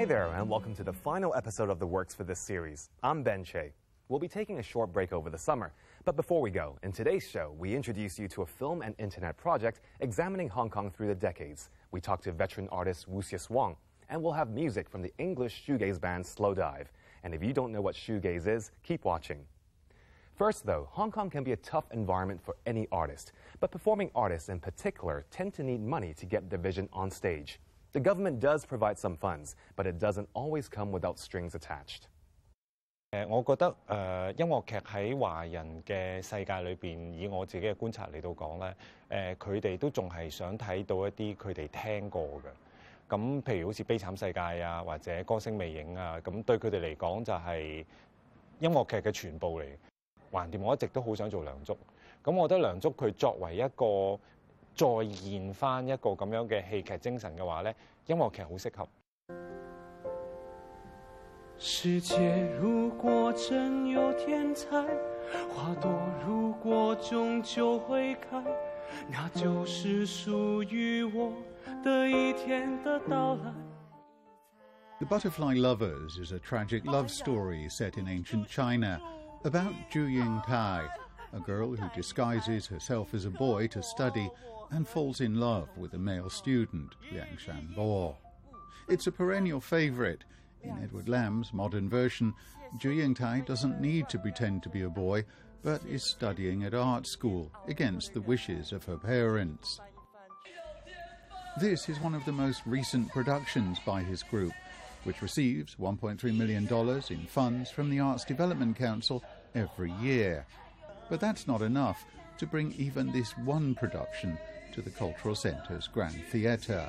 Hi there, and welcome to the final episode of The Works for this series. I'm Ben Che. We'll be taking a short break over the summer. But before we go, in today's show, we introduce you to a film and internet project examining Hong Kong through the decades. We talk to veteran artist Wu Wucius Wong, and we'll have music from the English shoegaze band Slowdive. And if you don't know what shoegaze is, keep watching. First, though, Hong Kong can be a tough environment for any artist, but performing artists in particular tend to need money to get their vision on stage. The government does provide some funds, but it doesn't always come without strings attached. 誒，我覺得誒、呃音樂劇喺華人嘅世界裏邊，以我自己嘅觀察嚟到講咧，誒佢哋都仲係想睇到一啲佢哋聽過嘅。咁譬如好似《悲慘世界》啊，或者《歌聲魅影》啊，咁對佢哋嚟講就係音樂劇嘅全部嚟。橫掂我一直都好想做梁祝，咁我覺得梁祝佢作為一個再現翻一個咁樣嘅戲劇精神嘅話咧，音樂劇好適合。世界如果真有天才，花朵如果终究会开，那就是属于我的一天的到来。The Butterfly Lovers is a tragic love story set in ancient China about Zhu Yingtai, a girl who disguises herself as a boy to study and falls in love with a male student, Liang Shanbo. It's a perennial favourite. In Edward Lam's modern version, Zhu Yingtai doesn't need to pretend to be a boy, but is studying at art school against the wishes of her parents. This is one of the most recent productions by his group, which receives $1.3 million in funds from the Arts Development Council every year. But that's not enough to bring even this one production to the Cultural Centre's Grand Theatre.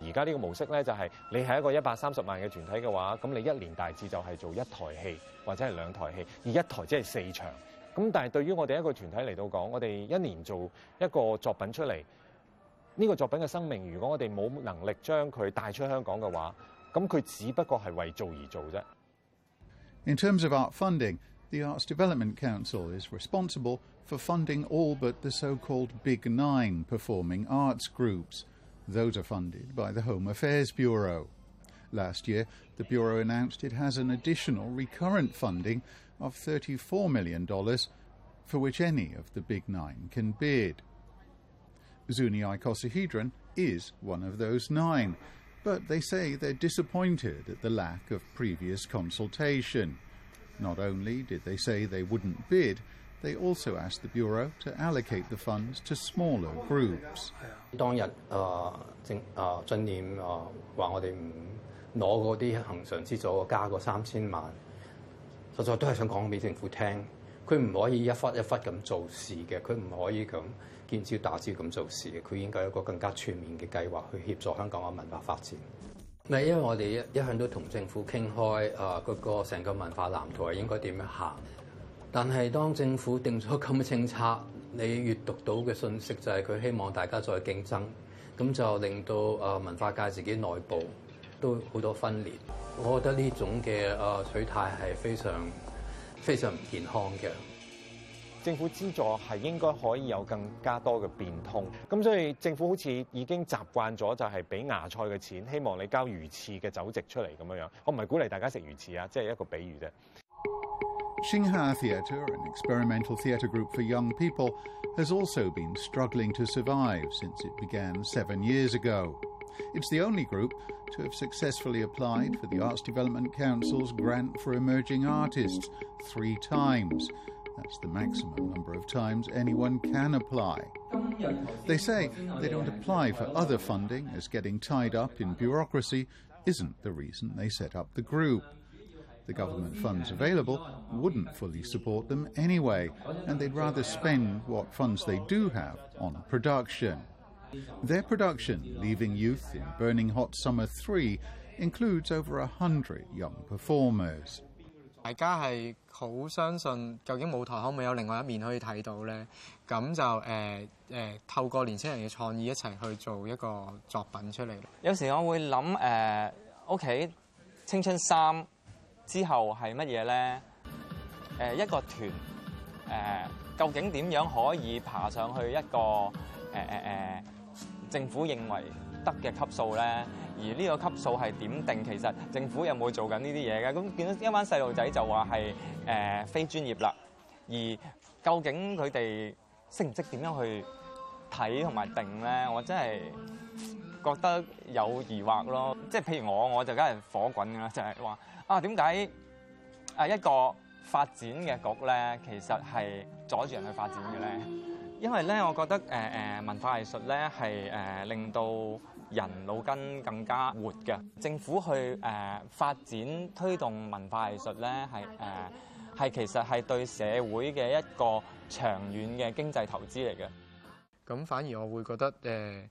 而家呢個模式咧，就係你係一個一百三十萬嘅團體嘅話，咁你一年大致就係做一台戲或者係兩台戲，而一台即係四場。咁但係對於我哋一個團體嚟到講，我哋一年做一個作品出嚟，呢、個作品嘅生命，如果我哋冇能力將佢帶出香港嘅話，咁佢只不過係為做而做啫。In terms of art funding, the Arts Development Council is responsible for funding all but the so called Big Nine performing arts groups. Those are funded by the Home Affairs Bureau. Last year, the Bureau announced it has an additional recurrent funding of $34 million for which any of the Big Nine can bid. Zuni icosahedron is one of those nine, but they say they're disappointed at the lack of previous consultation. Not only did they say they wouldn't bid, they also asked the Bureau to allocate the funds to smaller groups. 當日誒、呃政誒、呃、進念誒話我哋唔攞嗰啲恒常資助加個三千萬，實在都係想講俾政府聽，佢唔可以一忽一忽咁做事嘅，佢唔可以咁見招打招咁做事嘅，佢應該有一個更加全面嘅計劃去協助香港嘅文化發展。咪因為我哋一一向都同政府傾開誒嗰個成個文化藍圖係應該點樣行，但係當政府定咗咁嘅政策，你閲讀到嘅信息就係佢希望大家再競爭，咁就令到誒文化界自己內部都好多分裂。我覺得呢種嘅誒取態係非常非常唔健康嘅。政府資助係應該可以有更加多嘅變通，咁所以政府好似已經習慣咗就係俾芽菜嘅錢，希望你交魚翅嘅酒席出嚟咁樣樣。我唔係鼓勵大家食魚翅啊，即係一個比喻啫。Xingha Theatre, an experimental theatre group for young people, has also been struggling to survive since it began seven years ago. It's the only group to have successfully applied for the Arts Development Council's grant for emerging artists three times. That's the maximum number of times anyone can apply. They say they don't apply for other funding as getting tied up in bureaucracy isn't the reason they set up the group. The government funds available wouldn't fully support them anyway, and they'd rather spend what funds they do have on production. Their production, Leaving Youth in Burning Hot Summer 3, includes over a hundred young performers. 大家系好相信究竟舞台可唔可以有另外一面可以睇到咧？咁就诶诶、呃呃透过年轻人嘅创意一齐去做一个作品出嚟。有时我会谂诶，OK，青春三 之後係乜嘢咧？誒、一個團誒、究竟點樣可以爬上去一個誒誒誒政府認為得嘅級數咧？而呢個級數係點定？其實政府有冇做緊呢啲嘢嘅？咁見到一班細路仔就話係誒非專業啦。而究竟佢哋識唔識點樣去睇同埋定咧？我真係覺得有疑惑咯。即係譬如我，我就梗係火滾㗎啦，就係話啊點解誒一個發展嘅局咧，其實係阻住人去發展嘅咧？因為咧，我覺得誒誒、文化藝術咧係誒令到人腦筋更加活嘅。政府去誒、呃、發展推動文化藝術咧，係誒係其實係對社會嘅一個長遠嘅經濟投資嚟嘅。咁反而我會覺得誒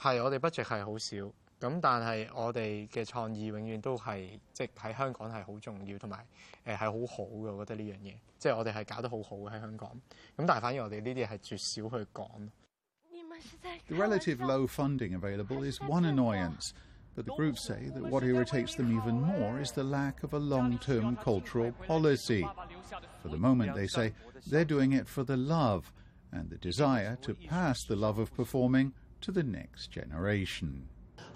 系、我哋 budget 系好少，咁但系我哋嘅创意永远都系即系喺香港系好重要，同埋诶系好好嘅。我觉得呢样嘢，即系我哋系搞得好好嘅喺香港。咁但系反而我哋呢啲系绝少去讲。 The relative low funding available is one annoyance, but the group say that what irritates them even more is the lack of a long term cultural policy. For the moment, they say, they're doing it for the love and the desire to pass the love of performing to the next generation.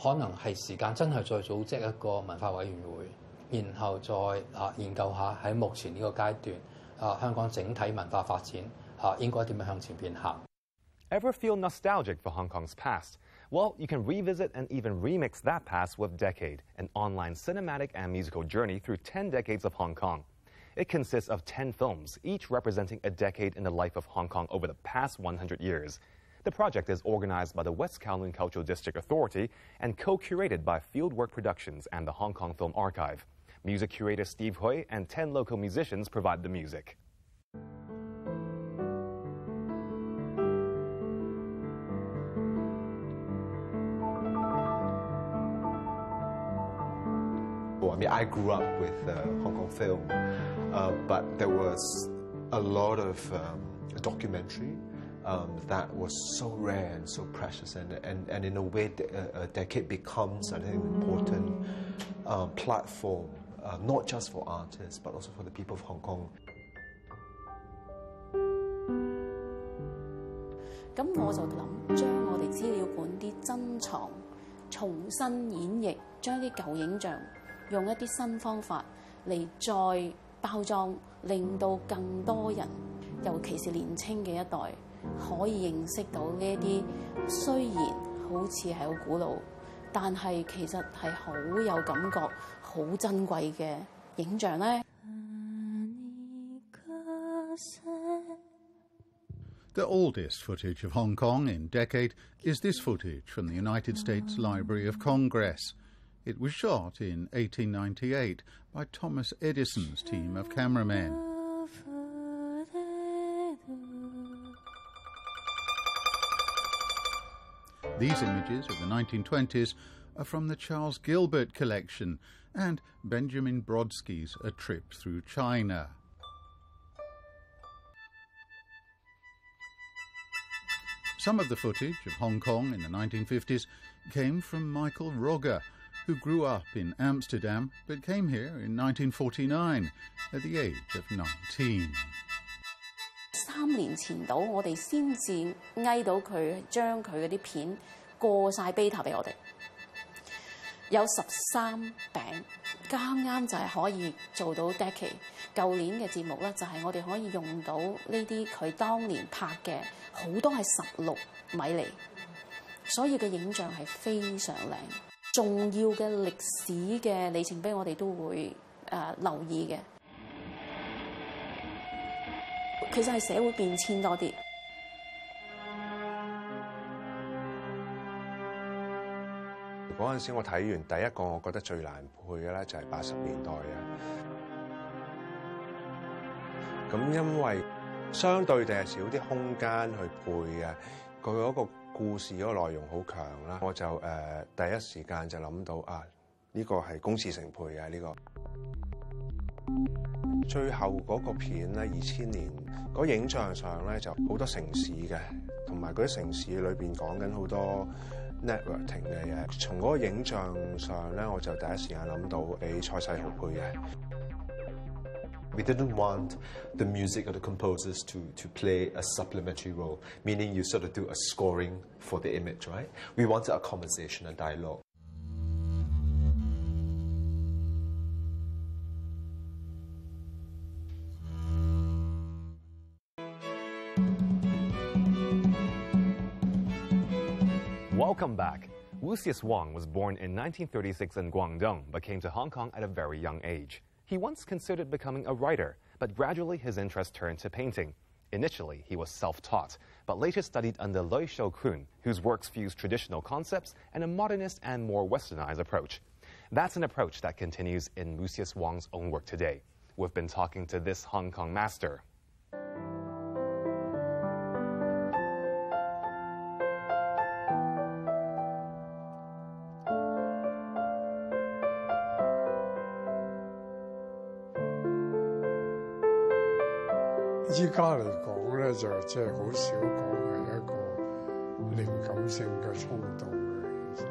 可能系时间真系再组织一个文化委员会，然后再啊研究下喺目前呢个阶段啊香港整体文化发展啊应该点样向前边行。 Ever feel nostalgic for Hong Kong's past? Well, you can revisit and even remix that past with Decade, an online cinematic and musical journey through 10 decades of Hong Kong. It consists of 10 films, each representing a decade in the life of Hong Kong over the past 100 years. The project is organized by the West Kowloon Cultural District Authority and co curated by Fieldwork Productions and the Hong Kong Film Archive. Music curator Steve Hui and 10 local musicians provide the music. I mean, I grew up with uh, Hong Kong film, uh, but there was a lot of um, documentary um, that was so rare and so precious, and, and, and in a way, de- uh, a decade becomes an important uh, platform, uh, not just for artists, but also for the people of Hong Kong. 咁我就谂将我哋资料馆啲珍藏重新演绎，将啲旧影像用一啲新方法嚟再包装，令到更多人，尤其是年青嘅一代， 可以认识到呢一啲虽然好似系好古老，但系其实系好有感觉、好珍贵嘅影像咧。 The oldest footage of Hong Kong in decade is this footage from the United States Library of Congress. It was shot in 1898 by Thomas Edison's team of cameramen. These images of the 1920s are from the Charles Gilbert collection and Benjamin Brodsky's A Trip Through China. Some of the footage of Hong Kong in the 1950s came from Michael Rogge, who grew up in Amsterdam but came here in 1949 at the age of 19. 三年前到，我哋先至翳到佢將佢嗰啲片過晒 beta 俾我哋，有十三餅，啱啱就係可以做到 decade。舊年嘅節目咧，就係、我哋可以用到呢啲佢當年拍嘅，好多係十六米嚟，所以嘅影像係非常靚。重要嘅歷史嘅里程碑，我哋都會誒、留意嘅。其實係社會變遷多啲。嗰陣時我睇完第一個，我覺得最難配嘅咧就係八十年代嘅。咁因為相對地係少啲空間去配嘅，佢嗰個故事嗰個內容好強啦，我就誒、第一時間就諗到啊，呢、個係公事成配嘅呢、個。最後嗰個片咧，二千年嗰影像上咧就好多城市嘅，同埋嗰啲城市裏邊講緊好多 networking 嘅嘢。從嗰個影像上咧，我就第一時間諗到俾蔡世豪配嘅。We didn't want the music or the composers to, to play a supplementary role, meaning you sort of do a scoring for the image, right? We wanted a conversation, a dialogue. Welcome back. Wucius Wong was born in 1936 in Guangdong, but came to Hong Kong at a very young age. He once considered becoming a writer, but gradually his interest turned to painting. Initially, he was self taught, but later studied under Lui Shou Kwan, whose works fuse traditional concepts and a modernist and more westernized approach. That's an approach that continues in Wucius Wong's own work today. We've been talking to this Hong Kong master. 依家嚟講咧，就即係好少講係一個靈感性嘅衝動嘅。其實，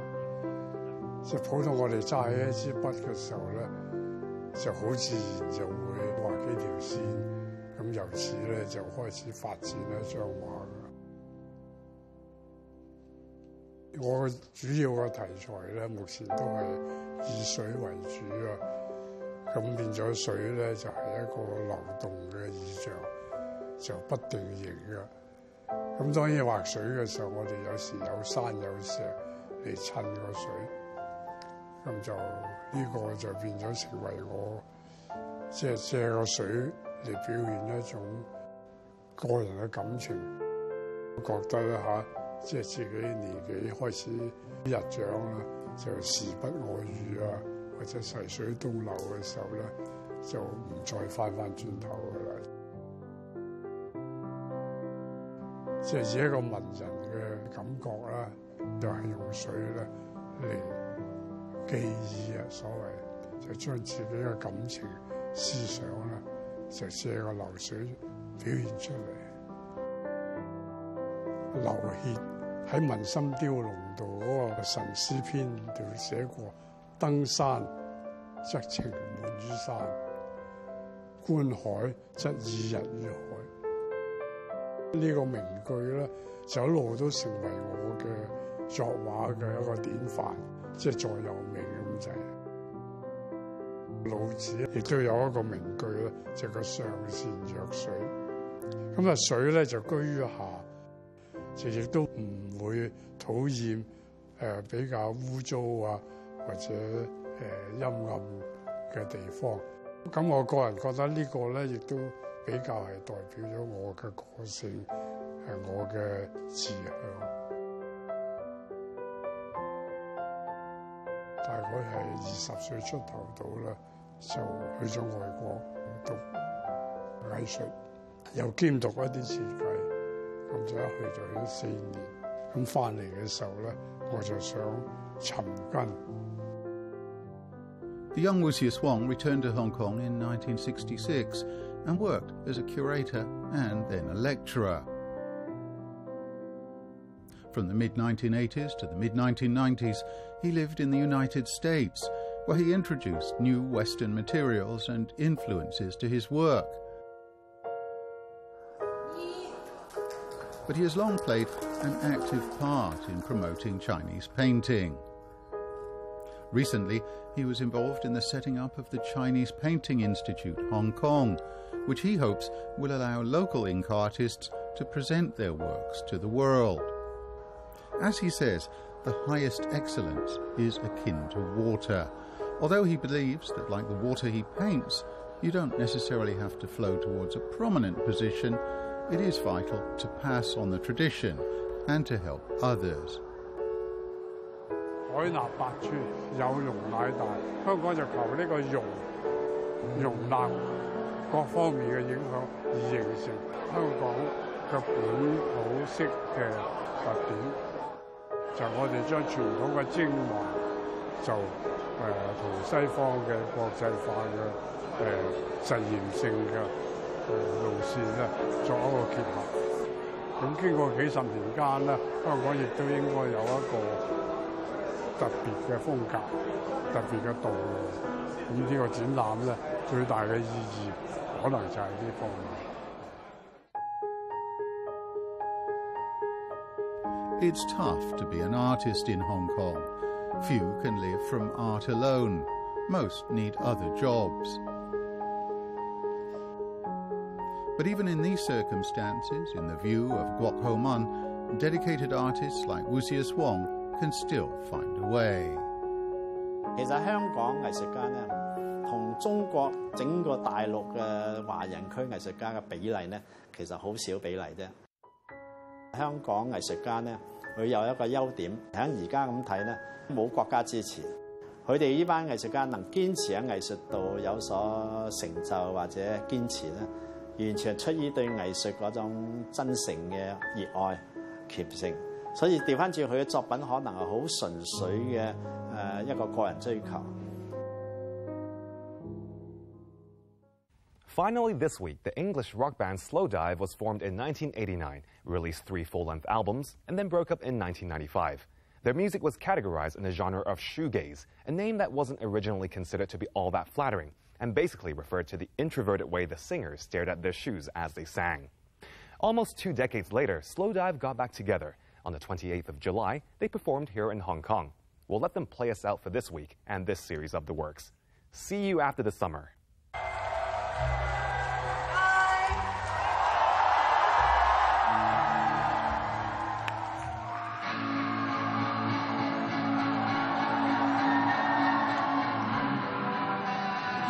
即係普通我哋揸起一支筆嘅時候咧，就好自然就會畫幾條線，咁由此咧就開始發展一張畫。我主要嘅題材咧，目前都係以水為主啊。咁變咗水咧，就係、一個流動嘅意象。就不定型嘅，咁當然畫水嘅時候，我哋有時有山有石嚟襯個水，咁就呢個就變咗成為我即係借個水嚟表現一種個人嘅感情。覺得咧嚇，即係自己年紀開始日長啦，就時不我與啊，或者細水東流嘅時候咧，就唔再翻翻轉頭噶啦。 即係以一個文人嘅感覺啦，就係用水咧嚟記憶啊，所謂就將自己嘅感情、思想啦，就借個流水表現出嚟。劉歇喺《文心雕龍》度嗰個神詩篇度寫過：登山則情滿於山，觀海則意日於海。呢個名句咧，就一路都成為我嘅作畫嘅一個典範，即係座右銘咁滯。老子亦都有一個名句咧，就個上善若水。咁啊，水咧就居於下，就亦都唔會討厭誒比較污糟啊，或者誒陰暗嘅地方。咁我個人覺得呢個咧，亦都。 比較係代表咗我嘅個性，係我嘅志向。大概係二十歲出頭到啦，就去咗外國讀藝術，又兼讀一啲設計，咁就一去就咗四年。咁翻嚟嘅時候咧，我就想尋根。The young Lucius Wong returned to Hong Kong in 1966. And worked as a curator and then a lecturer. From the mid 1980s to the mid 1990s, he lived in the United States, where he introduced new Western materials and influences to his work. But he has long played an active part in promoting Chinese painting. Recently, he was involved in the setting up of the Chinese Painting Institute, Hong Kong, which he hopes will allow local ink artists to present their works to the world. As he says, the highest excellence is akin to water, although he believes that, like the water he paints, you don't necessarily have to flow towards a prominent position. It is vital to pass on the tradition and to help others. 海納百川，有容乃大。香港就求呢個容容納各方面嘅影響，而形成香港嘅本土式嘅特點。就我哋將傳統嘅精華，就誒同、西方嘅國際化嘅誒、呃、實驗性嘅誒、呃、路線咧，作一個結合。咁經過幾十年間咧，香港亦都應該有一個。特別嘅風格、特別嘅道路。咁呢個展覽咧，最大嘅意義可能就係呢方面。It's tough to be an artist in Hong Kong. Few can live from art alone. Most need other jobs. But even in these circumstances, in the view of Guok Ho Mun, dedicated artists like Wucius Wong can still find a way. 其實香港藝術家咧，同中國整個大陸嘅華人區藝術家嘅比例咧，其實好少比例啫。香港藝術家咧，佢有一個優點，喺而家咁睇咧，冇國家支持，佢哋呢班藝術家能堅持喺藝術度有所成就或者堅持咧，完全出於對藝術嗰種真誠嘅熱愛、虔誠。所以调翻转佢嘅作品，可能系好纯粹嘅诶一个个人追求。 Finally, this week, the English rock band Slowdive was formed in 1989, released three full length albums, and then broke up in 1995. Their music was categorized in the genre of shoegaze, a name that wasn't originally considered to be all that flattering, and basically referred to the introverted way the singers stared at their shoes as they sang. Almost two decades later, Slowdive got back together. on the 28th of July, they performed here in Hong Kong. We'll let them play us out for this week and this series of the works. See you after the summer.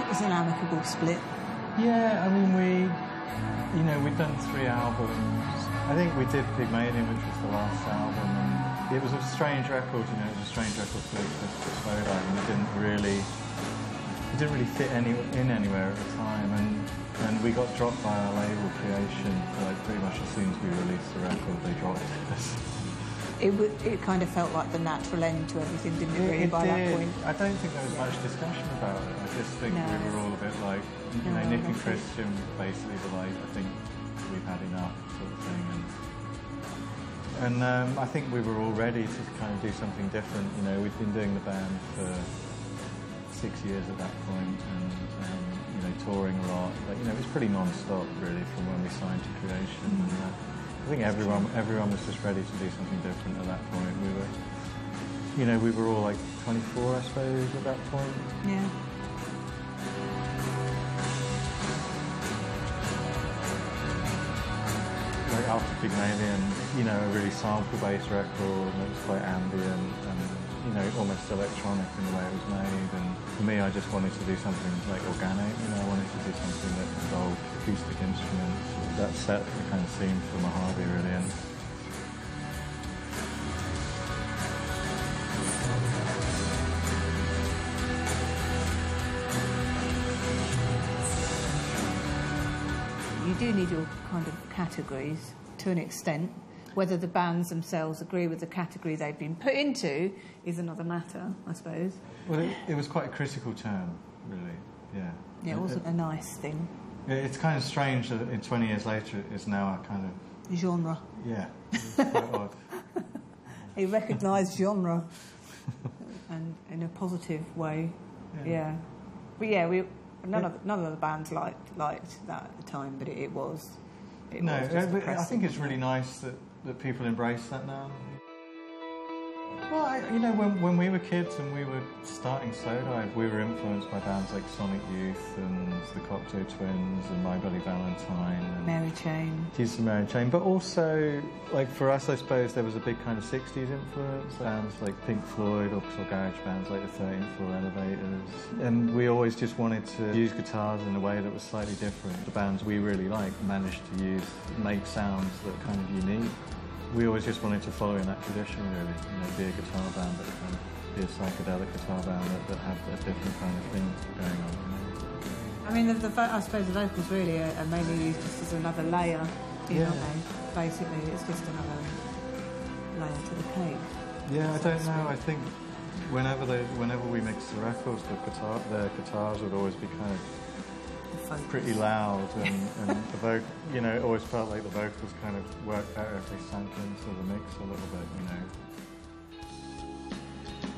It was an amicable split. Yeah, I mean, we, you know, we've done three albums. I think we did Pygmalion, which was the last album, and it was a strange record, you know, it was a strange record for, Slowdive, and it didn't really, it didn't really fit any, in anywhere at the time, and, and we got dropped by our label Creation, like pretty much as soon as we released the record, they dropped us. It, w- it kind of felt like the natural end to everything, didn't it, really, It by that point? I don't think there was much discussion about it. I just think No. we were all a bit like, you No, know, Nick and. Christian basically were like, I think we've had enough sort of thing. And, and um, I think we were all ready to kind of do something different. You know, we'd been doing the band for six years at that point and, um, you know, touring a lot. But, you know, it was pretty non-stop really from when we signed to Creation. And, uh, I think everyone, everyone was just ready to do something different at that point. We were, you know, we were all like 24, I suppose, at that point. Yeah. Like after Pygmalion, you know, a really sample-based record, and it was quite ambient and, you know, almost electronic in the way it was made. And for me, I just wanted to do something like organic, you know, I wanted to do something that involved acoustic instruments. That set the kind of scene for Mojave, really. And, You do need your kind of categories to an extent. Whether the bands themselves agree with the category they've been put into is another matter, I suppose. well, it, it was quite a critical term, really, yeah. Yeah, it wasn't a nice thing. It- It's kind of strange that in 20 years later it's now a kind of, Genre. yeah, it's quite odd. A recognised genre. and in a positive way. Yeah. Yeah. But yeah, we none of none of the bands liked liked that at the time, but it, it was it no, was I think it's really nice that, that people embrace that now. Well, I, you know, when, when we were kids and we were starting Slowdive, we were influenced by bands like Sonic Youth and the Cocteau Twins and My Bloody Valentine and Mary Chain. Jesus and Mary Chain. But also, like for us, I suppose there was a big kind of 60s influence. Bands like Pink Floyd or, or garage bands like the 13th Floor Elevators. And we always just wanted to use guitars in a way that was slightly different. The bands we really liked managed to use, make sounds that are kind of unique. We always just wanted to follow in that tradition, really. You know, be a guitar band, but kind of be a psychedelic guitar band that, that had a different kind of thing going on. I mean, the, the, I suppose the vocals really are, are mainly used just as another layer, you Yeah. know, basically it's just another layer to the cake. Yeah, I don't know. I think whenever they, whenever we mixed the records, the guitar, the guitars would always be kind of pretty loud, and, and the voc, you know, it always felt like the vocals kind of worked better if they sank into the mix a little bit, you know.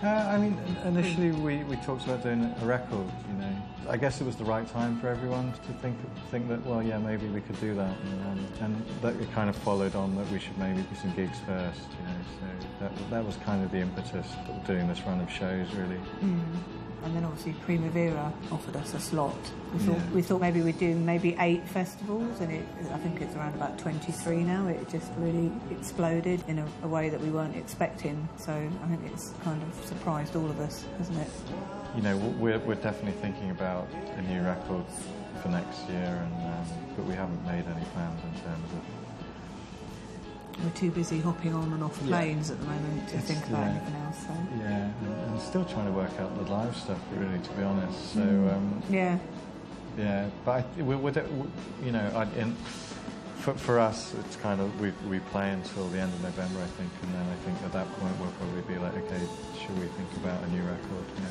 Uh, I mean, initially we, we talked about doing a record, you know, I guess it was the right time for everyone to think think that well yeah maybe we could do that and, um, and that it kind of followed on that we should maybe do some gigs first you know so that, that was kind of the impetus of doing this run of shows really. Mm. And then obviously Primavera offered us a slot. We thought Yeah. we thought maybe we'd do maybe eight festivals, and it, I think it's around about 23 now. It just really exploded in a, a way that we weren't expecting. So I think it's kind of surprised all of us, hasn't it? You know we're, we're definitely thinking about a new record for next year and um, but we haven't made any plans in terms of We're too busy hopping on and off Yeah. planes at the moment to It's- think about yeah. anything else. So. Yeah, and, and still trying to work out the live stuff, really, to be honest. So, Mm. um, Yeah. yeah, but I, we, we, you know, I, in, for, for us, it's kind of we, we play until the end of November, I think, and then I think at that point we'll probably be like, okay, should we think about a new record? Yeah,